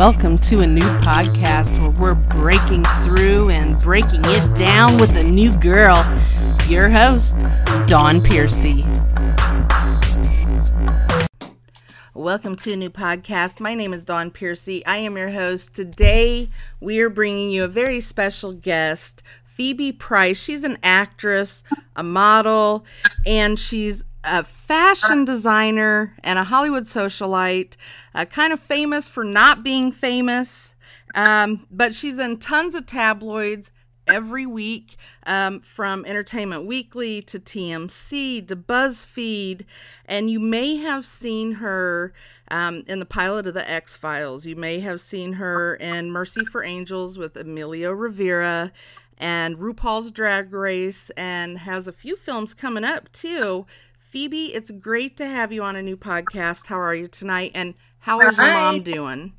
welcome to a new podcast where we're breaking through and breaking it down with a new girl. Your host, Dawn Piercy. Welcome to a new podcast. My name is Dawn Piercy. I am your host. Today, we are bringing you a very special guest, Phoebe Price. She's an actress, a model, and she's a fashion designer and a Hollywood socialite, uh, kind of famous for not being famous, um, but she's in tons of tabloids every week, um, from Entertainment Weekly to TMZ to BuzzFeed, and you may have seen her um, in the pilot of the X Files. You may have seen her in Mercy for Angels with Emilio Rivera and RuPaul's Drag Race, and has a few films coming up too. Phoebe, it's great to have you on a new podcast. How are you tonight? And how is your mom doing?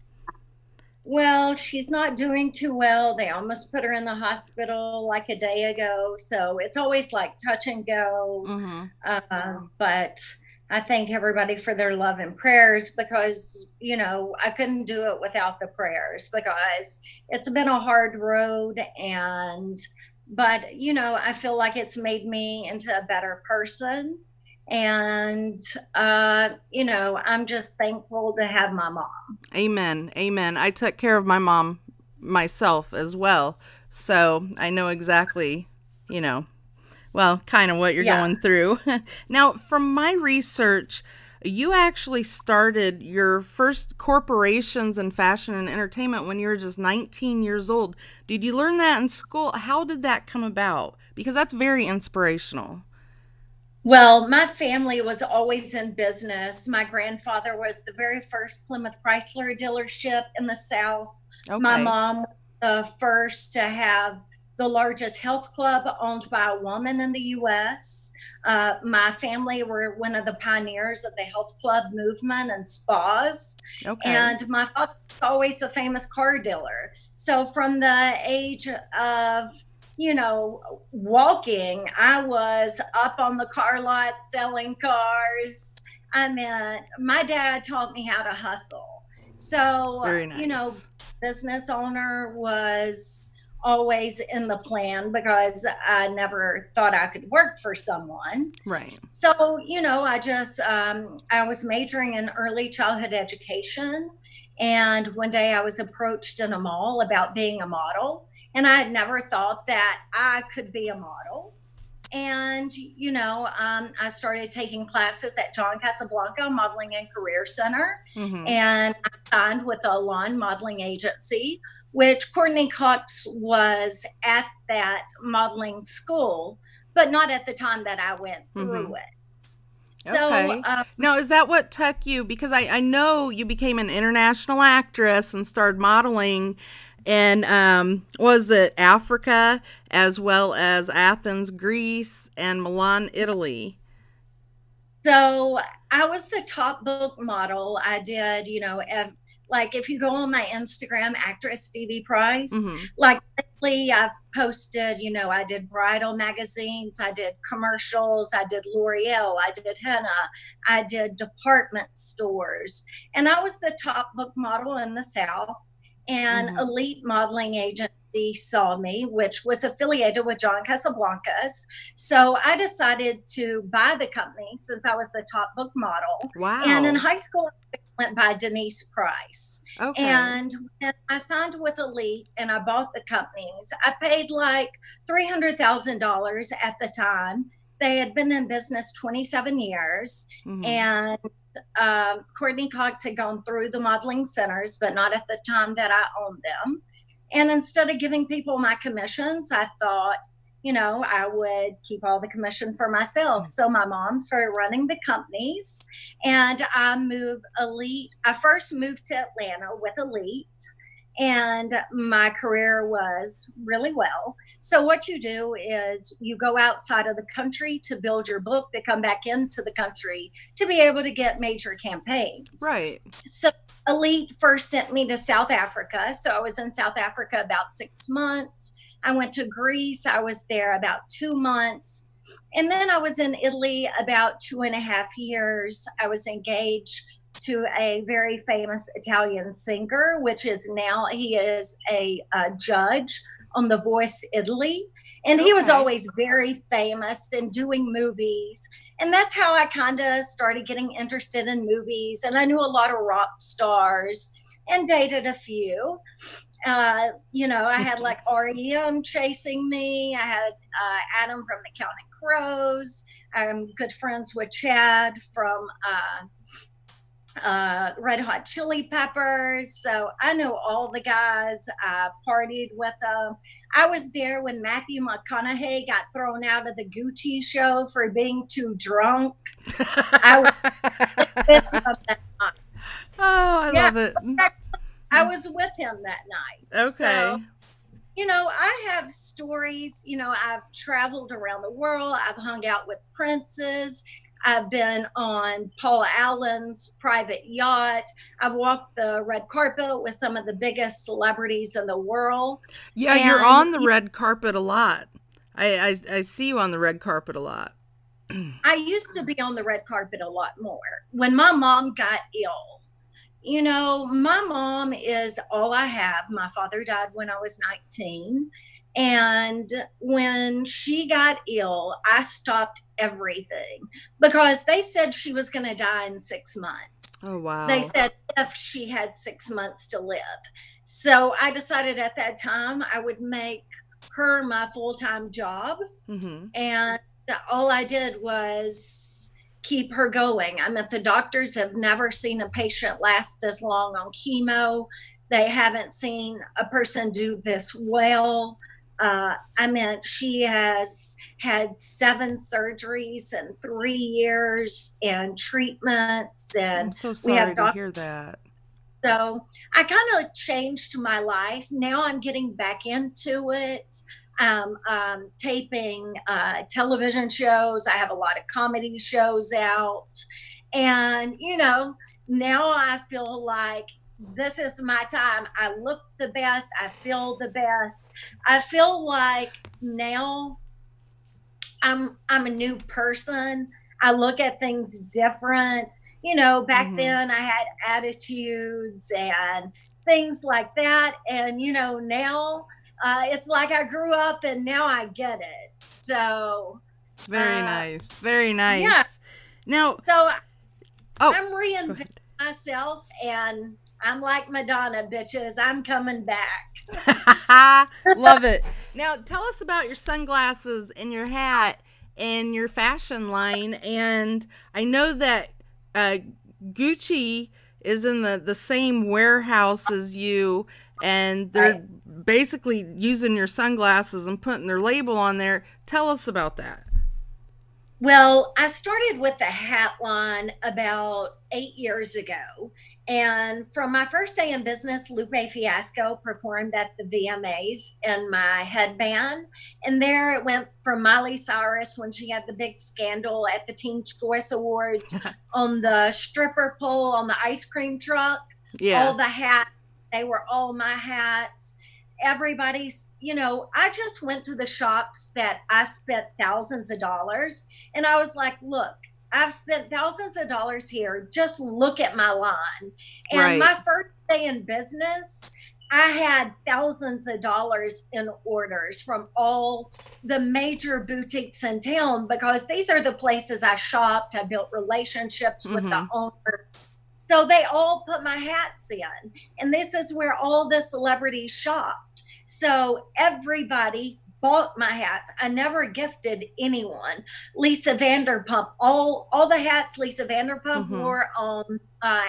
Well, she's not doing too well. They almost put her in the hospital like a day ago. So it's always like touch and go. Mm-hmm. Um, but I thank everybody for their love and prayers because, you know, I couldn't do it without the prayers because it's been a hard road. And, but, you know, I feel like it's made me into a better person and uh, you know i'm just thankful to have my mom. Amen. Amen. I took care of my mom myself as well. So i know exactly you know well kind of what you're yeah. going through. Now from my research you actually started your first corporations in fashion and entertainment when you were just 19 years old. Did you learn that in school? How did that come about? Because that's very inspirational well, my family was always in business. My grandfather was the very first Plymouth Chrysler dealership in the South. Okay. My mom the first to have the largest health club owned by a woman in the U.S. Uh, my family were one of the pioneers of the health club movement and spas. Okay. And my father was always a famous car dealer. So from the age of you know, walking. I was up on the car lot selling cars. I mean, my dad taught me how to hustle. So, nice. you know, business owner was always in the plan because I never thought I could work for someone. Right. So, you know, I just, um, I was majoring in early childhood education. And one day I was approached in a mall about being a model. And I had never thought that I could be a model. And, you know, um, I started taking classes at John Casablanca Modeling and Career Center. Mm-hmm. And I signed with a lawn modeling agency, which Courteney Cox was at that modeling school, but not at the time that I went through mm-hmm. it. So, okay. Um, now, is that what took you? Because I, I know you became an international actress and started modeling and um, was it Africa as well as Athens, Greece, and Milan, Italy. So I was the top book model. I did, you know, if, like if you go on my Instagram, actress Phoebe Price, mm-hmm. like lately I've posted, you know, I did bridal magazines, I did commercials, I did L'Oreal, I did henna, I did department stores, and I was the top book model in the South and mm-hmm. Elite Modeling Agency saw me, which was affiliated with John Casablancas. So I decided to buy the company since I was the top book model. Wow. And in high school, I went by Denise Price. Okay. And when I signed with Elite and I bought the companies, I paid like $300,000 at the time. They had been in business 27 years. Mm-hmm. And um, Courteney Cox had gone through the modeling centers, but not at the time that I owned them. And instead of giving people my commissions, I thought, you know, I would keep all the commission for myself. So my mom started running the companies and I moved Elite. I first moved to Atlanta with Elite and my career was really well. So, what you do is you go outside of the country to build your book to come back into the country to be able to get major campaigns. Right. So, Elite first sent me to South Africa. So, I was in South Africa about six months. I went to Greece, I was there about two months. And then I was in Italy about two and a half years. I was engaged to a very famous Italian singer, which is now he is a, a judge on The Voice Italy. And okay. he was always very famous and doing movies. And that's how I kind of started getting interested in movies. And I knew a lot of rock stars and dated a few. Uh, you know, I had like REM chasing me. I had uh, Adam from the Counting Crows. I'm good friends with Chad from uh, uh, Red Hot Chili Peppers. So I know all the guys. I partied with them. I was there when Matthew McConaughey got thrown out of the Gucci show for being too drunk. I oh, I yeah, love it. I was with him that night. Okay. So, you know, I have stories. You know, I've traveled around the world. I've hung out with princes. I've been on Paul Allen's private yacht. I've walked the red carpet with some of the biggest celebrities in the world. Yeah, and you're on the red carpet a lot. I, I, I see you on the red carpet a lot. I used to be on the red carpet a lot more. When my mom got ill, you know, my mom is all I have. My father died when I was 19. And when she got ill, I stopped everything because they said she was going to die in six months. Oh, wow. They said if she had six months to live. So I decided at that time I would make her my full time job. Mm-hmm. And all I did was keep her going. I mean, the doctors have never seen a patient last this long on chemo. They haven't seen a person do this well. Uh, I mean, she has had seven surgeries in three years and treatments. And I'm so sorry we have to hear that. So I kind of changed my life. Now I'm getting back into it. Um, um, taping uh, television shows. I have a lot of comedy shows out. And, you know, now I feel like this is my time. I look the best. I feel the best. I feel like now I'm I'm a new person. I look at things different. You know, back mm-hmm. then I had attitudes and things like that. And you know, now uh, it's like I grew up and now I get it. So very uh, nice. Very nice. Yeah. Now so oh, I'm reinventing myself and I'm like Madonna, bitches. I'm coming back. Love it. Now, tell us about your sunglasses and your hat and your fashion line. And I know that uh, Gucci is in the, the same warehouse as you, and they're right. basically using your sunglasses and putting their label on there. Tell us about that. Well, I started with the hat line about eight years ago and from my first day in business, Lupe Fiasco performed at the VMAs in my headband. And there it went from Miley Cyrus when she had the big scandal at the Teen Choice Awards on the stripper pole on the ice cream truck. Yeah. All the hats, they were all my hats. Everybody's, you know, I just went to the shops that I spent thousands of dollars. And I was like, look, I've spent thousands of dollars here. Just look at my line. And right. my first day in business, I had thousands of dollars in orders from all the major boutiques in town because these are the places I shopped. I built relationships with mm-hmm. the owner. So they all put my hats in. And this is where all the celebrities shopped. So everybody bought my hats. I never gifted anyone. Lisa Vanderpump, all all the hats Lisa Vanderpump mm-hmm. wore on uh,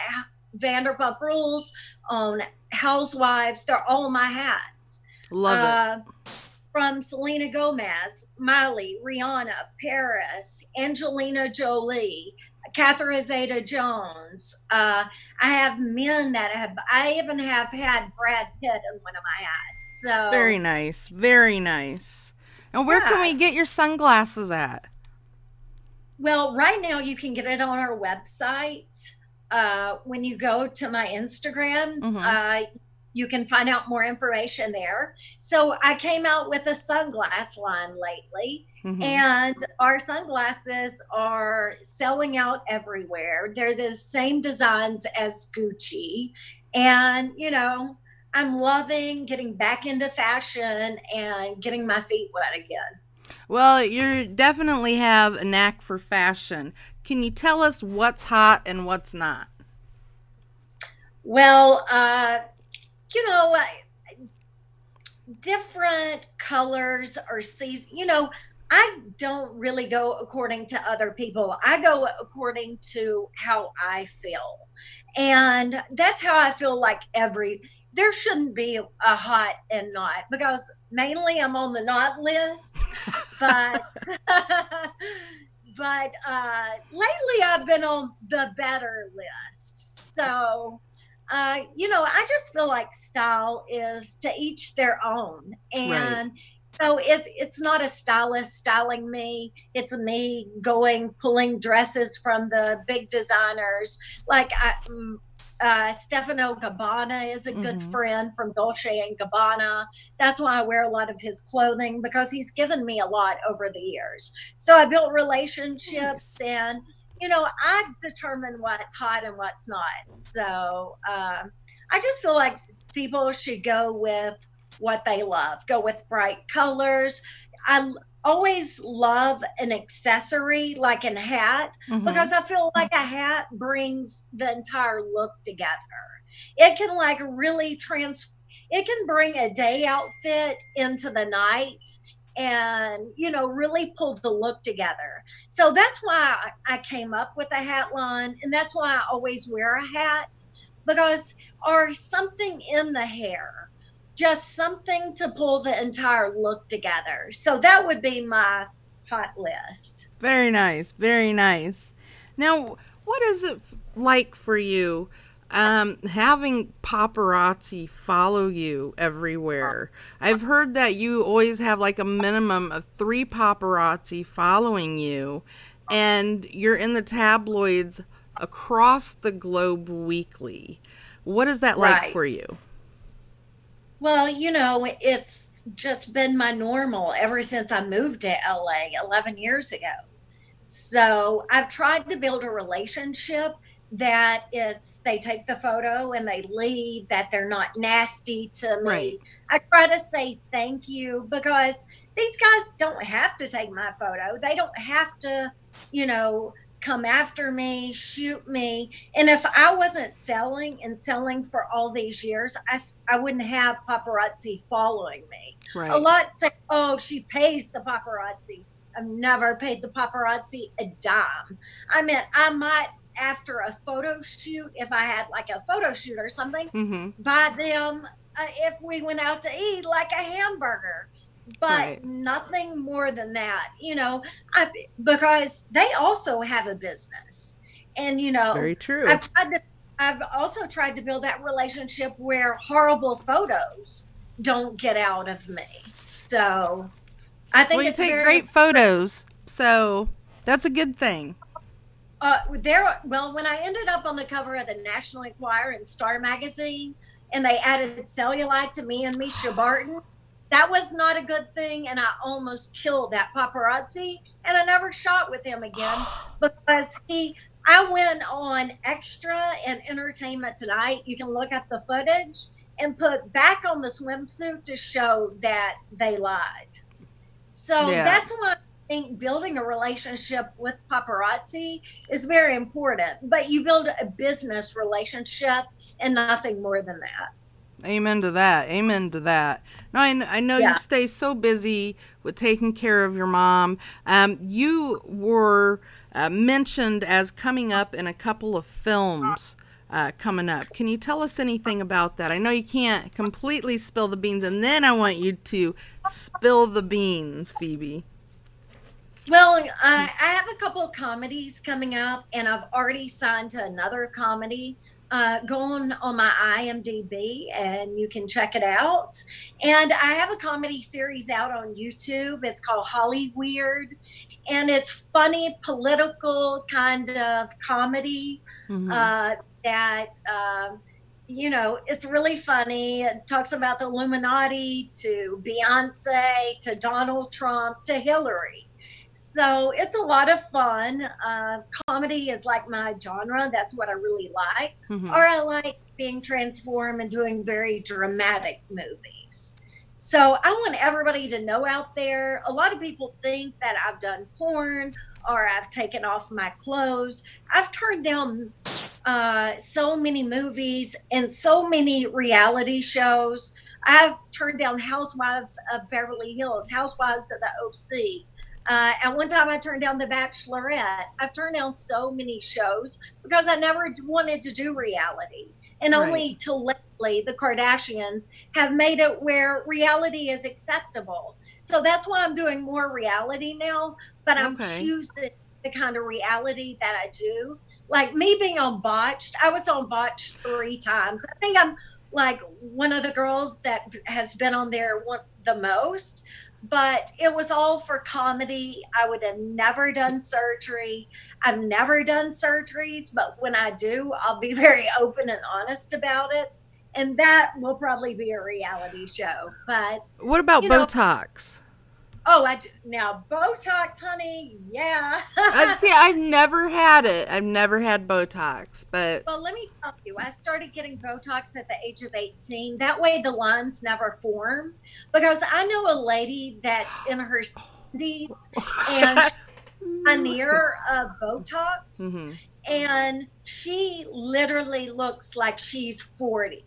Vanderpump Rules, on Housewives, they're all my hats. Love uh, it. From Selena Gomez, Miley, Rihanna, Paris, Angelina Jolie, Catherine Zeta Jones. Uh, I have men that have. I even have had Brad Pitt in one of my ads. So very nice, very nice. And where yes. can we get your sunglasses at? Well, right now you can get it on our website. Uh, when you go to my Instagram, mm-hmm. uh, you can find out more information there. So I came out with a sunglass line lately, mm-hmm. and our sunglasses are selling out everywhere. They're the same designs as Gucci. And, you know, I'm loving getting back into fashion and getting my feet wet again. Well, you definitely have a knack for fashion. Can you tell us what's hot and what's not? Well, uh, you know, different colors or seasons, you know, I don't really go according to other people. I go according to how I feel. And that's how I feel like every there shouldn't be a hot and not because mainly I'm on the not list, but but uh lately I've been on the better list. So uh, you know, I just feel like style is to each their own. And right. so it's it's not a stylist styling me. It's me going pulling dresses from the big designers. Like I mm, uh, Stefano Gabbana is a good mm-hmm. friend from Dolce and Gabbana. That's why I wear a lot of his clothing because he's given me a lot over the years. So I built relationships nice. and you know, I determine what's hot and what's not. So um, I just feel like people should go with what they love, go with bright colors. I always love an accessory like a hat mm-hmm. because I feel like a hat brings the entire look together. It can like really trans it can bring a day outfit into the night and you know really pull the look together. So that's why i came up with a hat line and that's why i always wear a hat because or something in the hair just something to pull the entire look together. So that would be my hot list. Very nice very nice. Now what is it like for you um, having paparazzi follow you everywhere. I've heard that you always have like a minimum of three paparazzi following you, and you're in the tabloids across the globe weekly. What is that like right. for you? Well, you know, it's just been my normal ever since I moved to LA 11 years ago. So I've tried to build a relationship that it's they take the photo and they leave that they're not nasty to me right. i try to say thank you because these guys don't have to take my photo they don't have to you know come after me shoot me and if i wasn't selling and selling for all these years i, I wouldn't have paparazzi following me right. a lot say oh she pays the paparazzi I've never paid the paparazzi a dime. I mean, I might after a photo shoot, if I had like a photo shoot or something, mm-hmm. buy them uh, if we went out to eat like a hamburger, but right. nothing more than that, you know, I, because they also have a business. And, you know, very true. I've tried to, I've also tried to build that relationship where horrible photos don't get out of me. So I think well, you take very, great photos. So that's a good thing. Uh, there, well, when I ended up on the cover of the National Enquirer and Star Magazine, and they added cellulite to me and Mischa Barton, that was not a good thing, and I almost killed that paparazzi, and I never shot with him again because he. I went on Extra and Entertainment Tonight. You can look at the footage and put back on the swimsuit to show that they lied. So yeah. that's why think building a relationship with paparazzi is very important, but you build a business relationship and nothing more than that. Amen to that. Amen to that. Now, I, I know yeah. you stay so busy with taking care of your mom. Um, you were uh, mentioned as coming up in a couple of films uh, coming up. Can you tell us anything about that? I know you can't completely spill the beans, and then I want you to spill the beans, Phoebe. Well, I, I have a couple of comedies coming up, and I've already signed to another comedy. Uh, go on, on my IMDb and you can check it out. And I have a comedy series out on YouTube. It's called Holly Weird, and it's funny, political kind of comedy mm-hmm. uh, that. Um, you know, it's really funny. It talks about the Illuminati to Beyonce to Donald Trump to Hillary. So it's a lot of fun. Uh, comedy is like my genre. That's what I really like. Mm-hmm. Or I like being transformed and doing very dramatic movies. So I want everybody to know out there. A lot of people think that I've done porn or I've taken off my clothes. I've turned down uh, so many movies and so many reality shows. I've turned down Housewives of Beverly Hills, Housewives of the OC. Uh, at one time, I turned down The Bachelorette. I've turned down so many shows because I never wanted to do reality. And right. only till lately, the Kardashians have made it where reality is acceptable. So that's why I'm doing more reality now, but I'm okay. choosing the kind of reality that I do. Like me being on Botched, I was on Botched three times. I think I'm like one of the girls that has been on there one, the most but it was all for comedy. I would have never done surgery. I've never done surgeries, but when I do, I'll be very open and honest about it. And that will probably be a reality show. But what about Botox? Know, Oh, I do. now Botox, honey. Yeah. uh, see, I've never had it. I've never had Botox, but well, let me tell you, I started getting Botox at the age of eighteen. That way, the lines never form. Because I know a lady that's in her seventies and she's a near uh, Botox, mm-hmm. and she literally looks like she's forty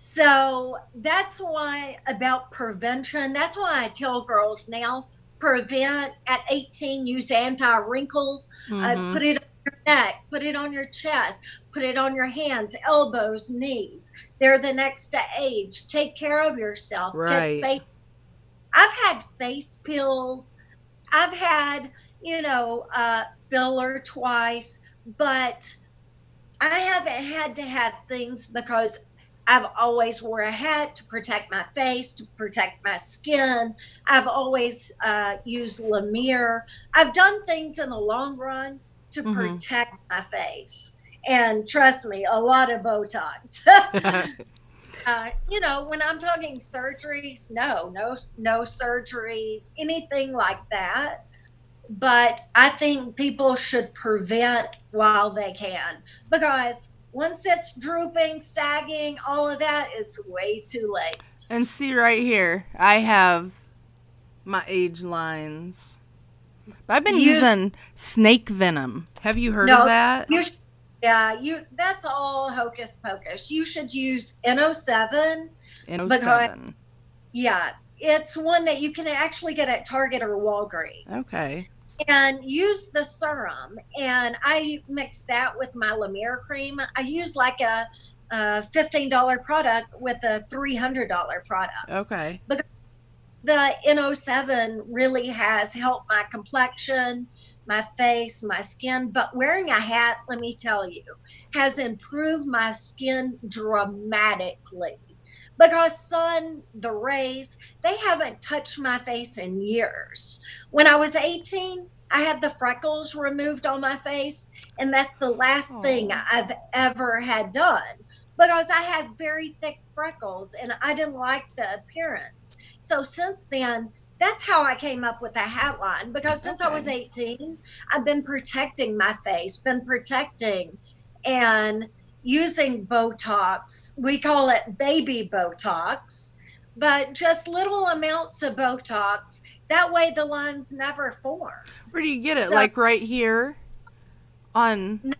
so that's why about prevention, that's why I tell girls now prevent at 18, use anti wrinkle, uh, mm-hmm. uh, put it on your neck, put it on your chest, put it on your hands, elbows, knees. They're the next to age. Take care of yourself. Right. Face- I've had face pills. I've had, you know, uh, filler twice, but I haven't had to have things because I've always wore a hat to protect my face, to protect my skin. I've always uh, used La Mer. I've done things in the long run to mm-hmm. protect my face. And trust me, a lot of Botox. uh, you know, when I'm talking surgeries, no, no, no surgeries, anything like that. But I think people should prevent while they can because once it's drooping, sagging, all of that is way too late. And see right here, I have my age lines. I've been Use, using snake venom. Have you heard no, of that? You sh- yeah, you. That's all hocus pocus. You should use No7. No7. Because, yeah, it's one that you can actually get at Target or Walgreens. Okay and use the serum. And I mix that with my La Mer cream. I use like a, a $15 product with a $300 product. Okay. Because the No7 really has helped my complexion, my face, my skin. But wearing a hat, let me tell you, has improved my skin dramatically because sun, the rays, they haven't touched my face in years. When I was 18, I had the freckles removed on my face, and that's the last Aww. thing I've ever had done because I had very thick freckles and I didn't like the appearance. So since then, that's how I came up with the hat line because since okay. I was 18, I've been protecting my face, been protecting and using Botox. We call it baby Botox, but just little amounts of Botox. That way the lines never form. Where do you get it? So, like right here on.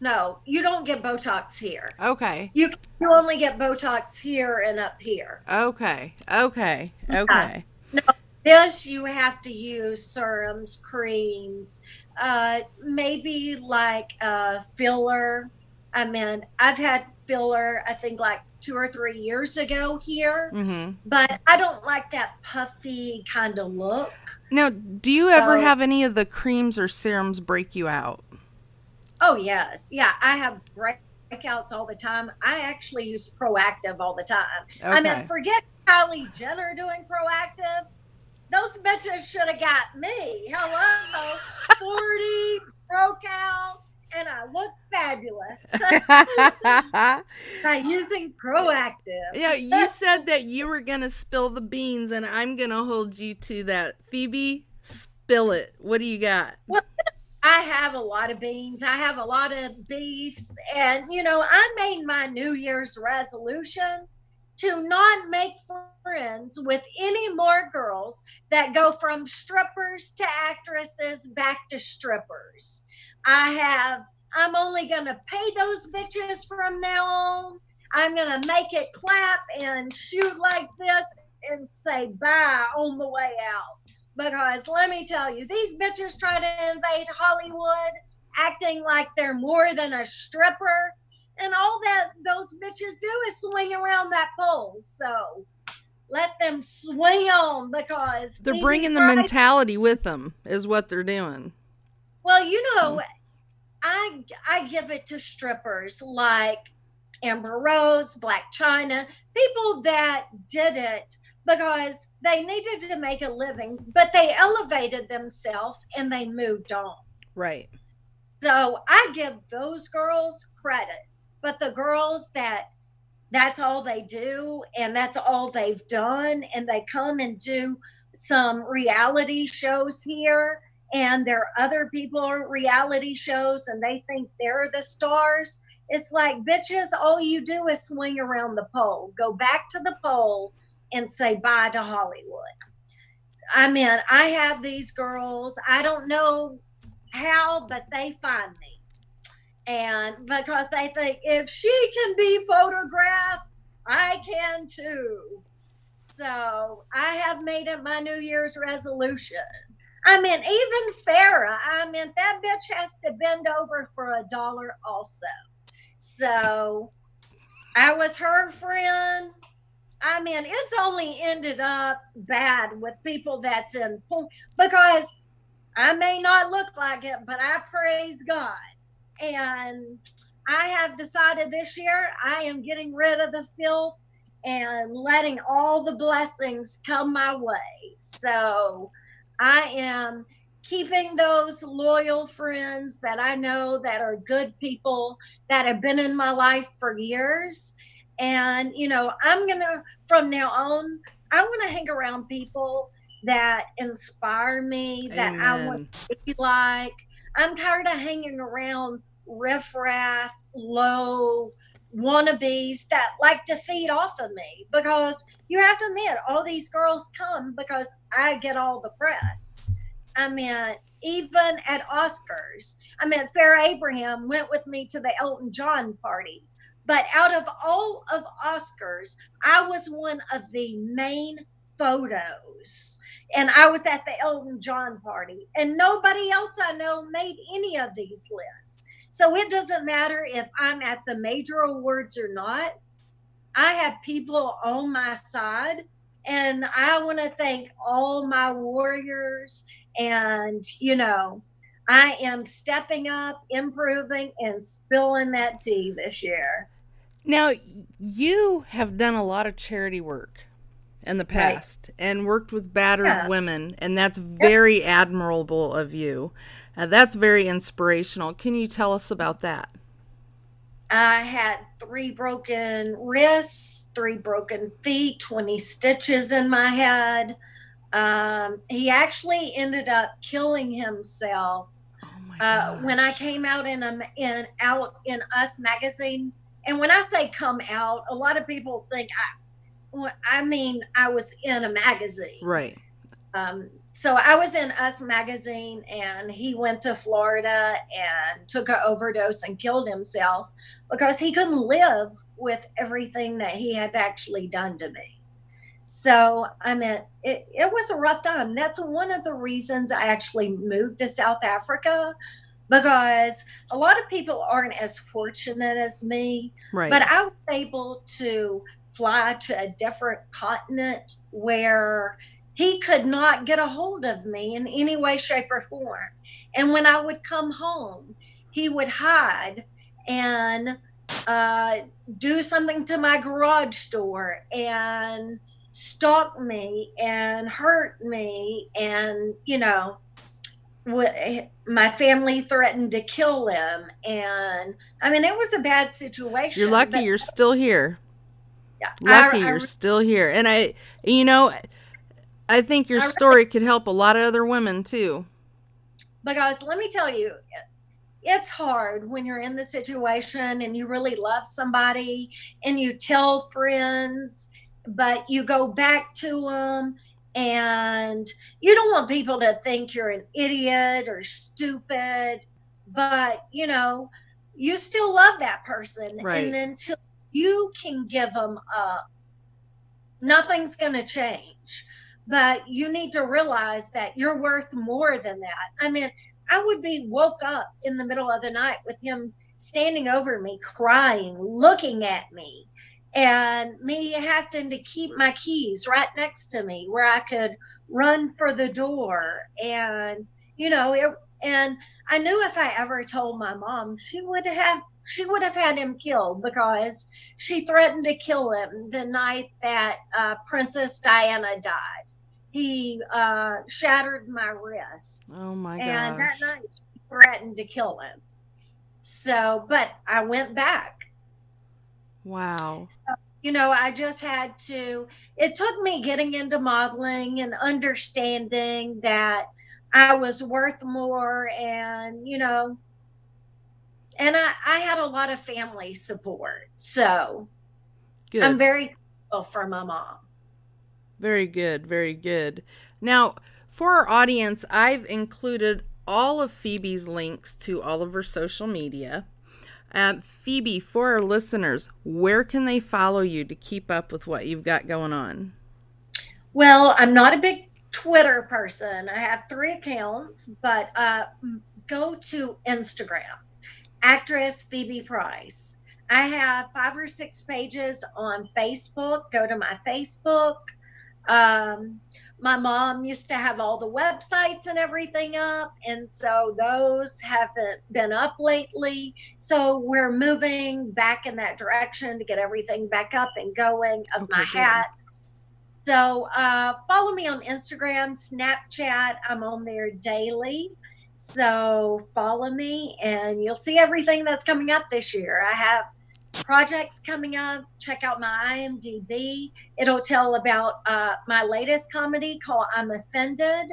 No, you don't get Botox here. Okay. You you only get Botox here and up here. Okay. Okay. Okay. no, this you have to use serums, creams, uh, maybe like a filler. I mean, I've had filler, I think like two or three years ago here, mm-hmm. but I don't like that puffy kind of look. Now, do you ever so, have any of the creams or serums break you out? Oh, yes. Yeah, I have breakouts all the time. I actually use Proactiv all the time. Okay. I mean, forget Kylie Jenner doing Proactiv. Those bitches should have got me. Hello. 40, broke out and I look fabulous by using Proactiv. Yeah, you said that you were going to spill the beans, and I'm going to hold you to that. Phoebe, spill it. What do you got? Well, I have a lot of beans. I have a lot of beefs. And, you know, I made my New Year's resolution to not make friends with any more girls that go from strippers to actresses back to strippers. I have, I'm only going to pay those bitches from now on. I'm going to make it clap and shoot like this and say bye on the way out. Because let me tell you, these bitches try to invade Hollywood acting like they're more than a stripper. And all that those bitches do is swing around that pole. So let them swing on because they're bringing the mentality with them, is what they're doing. Well, you know, I I give it to strippers like Amber Rose, Blac Chyna, people that did it because they needed to make a living, but they elevated themselves and they moved on. Right. So I give those girls credit, but the girls that that's all they do and that's all they've done, and they come and do some reality shows here and there are other people reality shows and they think they're the stars. It's like, bitches, all you do is swing around the pole. Go back to the pole and say bye to Hollywood. I mean, I have these girls, I don't know how, but they find me. And because they think if she can be photographed, I can too. So I have made it my New Year's resolution I mean, even Farrah, I mean, that bitch has to bend over for a dollar also. So I was her friend. I mean, it's only ended up bad with people that's in because I may not look like it, but I praise God. And I have decided this year I am getting rid of the filth and letting all the blessings come my way. So, I am keeping those loyal friends that I know that are good people that have been in my life for years. And, you know, I'm going to, from now on, I want to hang around people that inspire me, that Amen. I want to be like. I'm tired of hanging around riffraff, low, wannabes that like to feed off of me because you have to admit all these girls come because I get all the press. I mean, even at Oscars, I mean, Farrah Abraham went with me to the Elton John party. But out of all of Oscars, I was one of the main photos. And I was at the Elton John party. And nobody else I know made any of these lists. So it doesn't matter if I'm at the major awards or not. I have people on my side. And I want to thank all my warriors. And, you know, I am stepping up, improving, and spilling that tea this year. Now, you have done a lot of charity work in the past right. and worked with battered yeah. women, and that's very yep. admirable of you. Uh, that's very inspirational. Can you tell us about that? I had three broken wrists, three broken feet, 20 stitches in my head. Um, he actually ended up killing himself oh uh, when I came out in a in out in Us magazine. And when I say come out, a lot of people think I, I mean I was in a magazine, right? Um, so I was in Us magazine, and he went to Florida and took an overdose and killed himself because he couldn't live with everything that he had actually done to me. So I mean, it, it was a rough time. That's one of the reasons I actually moved to South Africa because a lot of people aren't as fortunate as me. Right. But I was able to fly to a different continent where he could not get a hold of me in any way, shape, or form. And when I would come home, he would hide and uh, do something to my garage door and stalk me and hurt me. And, you know, my family threatened to kill him and i mean it was a bad situation you're lucky you're still here. Yeah lucky I, you're I, still here. And i you know i think your story could help a lot of other women too. Because let me tell you it's hard when you're in the situation and you really love somebody and you tell friends but you go back to them and you don't want people to think you're an idiot or stupid but you know you still love that person. Right. and until you can give them up nothing's going to change. But you need to realize that you're worth more than that. I mean i would be woke up in the middle of the night with him standing over me crying looking at me and me having to keep my keys right next to me where I could run for the door. And, you know, it, and I knew if I ever told my mom, she would have she would have had him killed because she threatened to kill him the night that uh, Princess Diana died. He uh, shattered my wrist. Oh my god! And that night she threatened to kill him. So, but I went back Wow. So, you know, I just had to, it took me getting into modeling and understanding that I was worth more and, you know, and I, I had a lot of family support. So good. I'm very grateful for my mom. Very good. Very good. Now, for our audience, I've included all of Phoebe's links to all of her social media. Um, Phoebe, for our listeners, where can they follow you to keep up with what you've got going on? Well, I'm not a big Twitter person. I have three accounts, but uh, go to Instagram, actress Phoebe Price. I have five or six pages on Facebook. Go to my Facebook. Um, my mom used to have all the websites and everything up and so those haven't been up lately. So we're moving back in that direction to get everything back up and going of okay, my hats. So uh, follow me on instagram snapchat. I'm on there daily. So follow me and you'll see everything that's coming up this year. I have projects coming up, check out my IMDb. It'll tell about uh, my latest comedy called I'm Offended.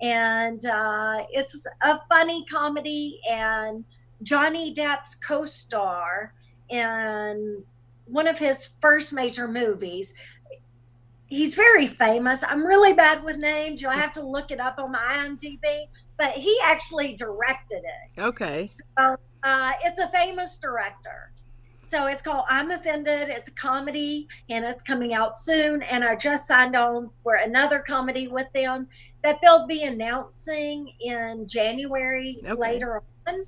And uh, it's a funny comedy, and Johnny Depp's co star in one of his first major movies. He's very famous. I'm really bad with names. You'll have to look it up on my IMDb, but he actually directed it. Okay. So, uh, it's a famous director so it's called I'm Offended. It's a comedy and it's coming out soon. And I just signed on for another comedy with them that they'll be announcing in January okay. later on.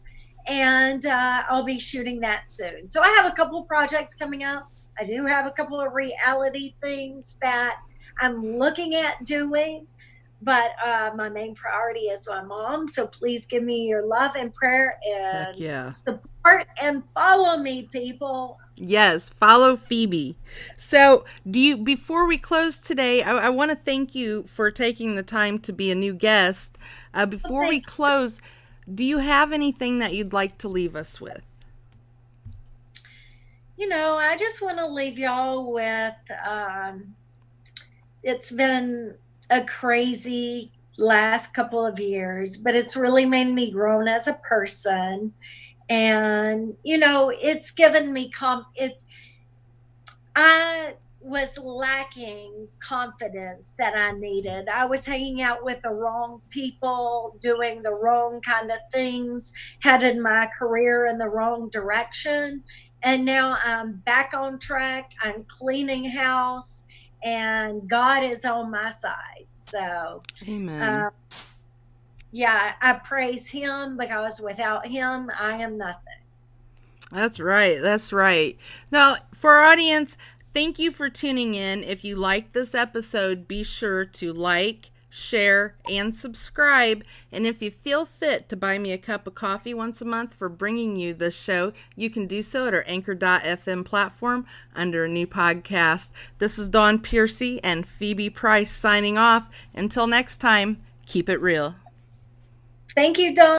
And uh, I'll be shooting that soon. So I have a couple projects coming up. I do have a couple of reality things that I'm looking at doing but uh, my main priority is my mom. So please give me your love and prayer and yeah. support and follow me, people. Yes, follow Phoebe. So, do you before we close today? I, I want to thank you for taking the time to be a new guest. Uh, before we close, do you have anything that you'd like to leave us with? You know, I just want to leave y'all with. Um, it's been a crazy last couple of years, but it's really made me grown as a person. And, you know, it's given me it's I was lacking confidence that I needed. I was hanging out with the wrong people, doing the wrong kind of things, headed my career in the wrong direction. And now I'm back on track. I'm cleaning house and God is on my side. So, amen. Uh, yeah, I praise Him because without Him, I am nothing. That's right. That's right. Now, for our audience, thank you for tuning in. If you like this episode, be sure to like, share, and subscribe. And if you feel fit to buy me a cup of coffee once a month for bringing you this show, you can do so at our anchor.fm platform under a new podcast. This is Dawn Piercy and Phoebe Price signing off. Until next time, keep it real. Thank you, Dawn.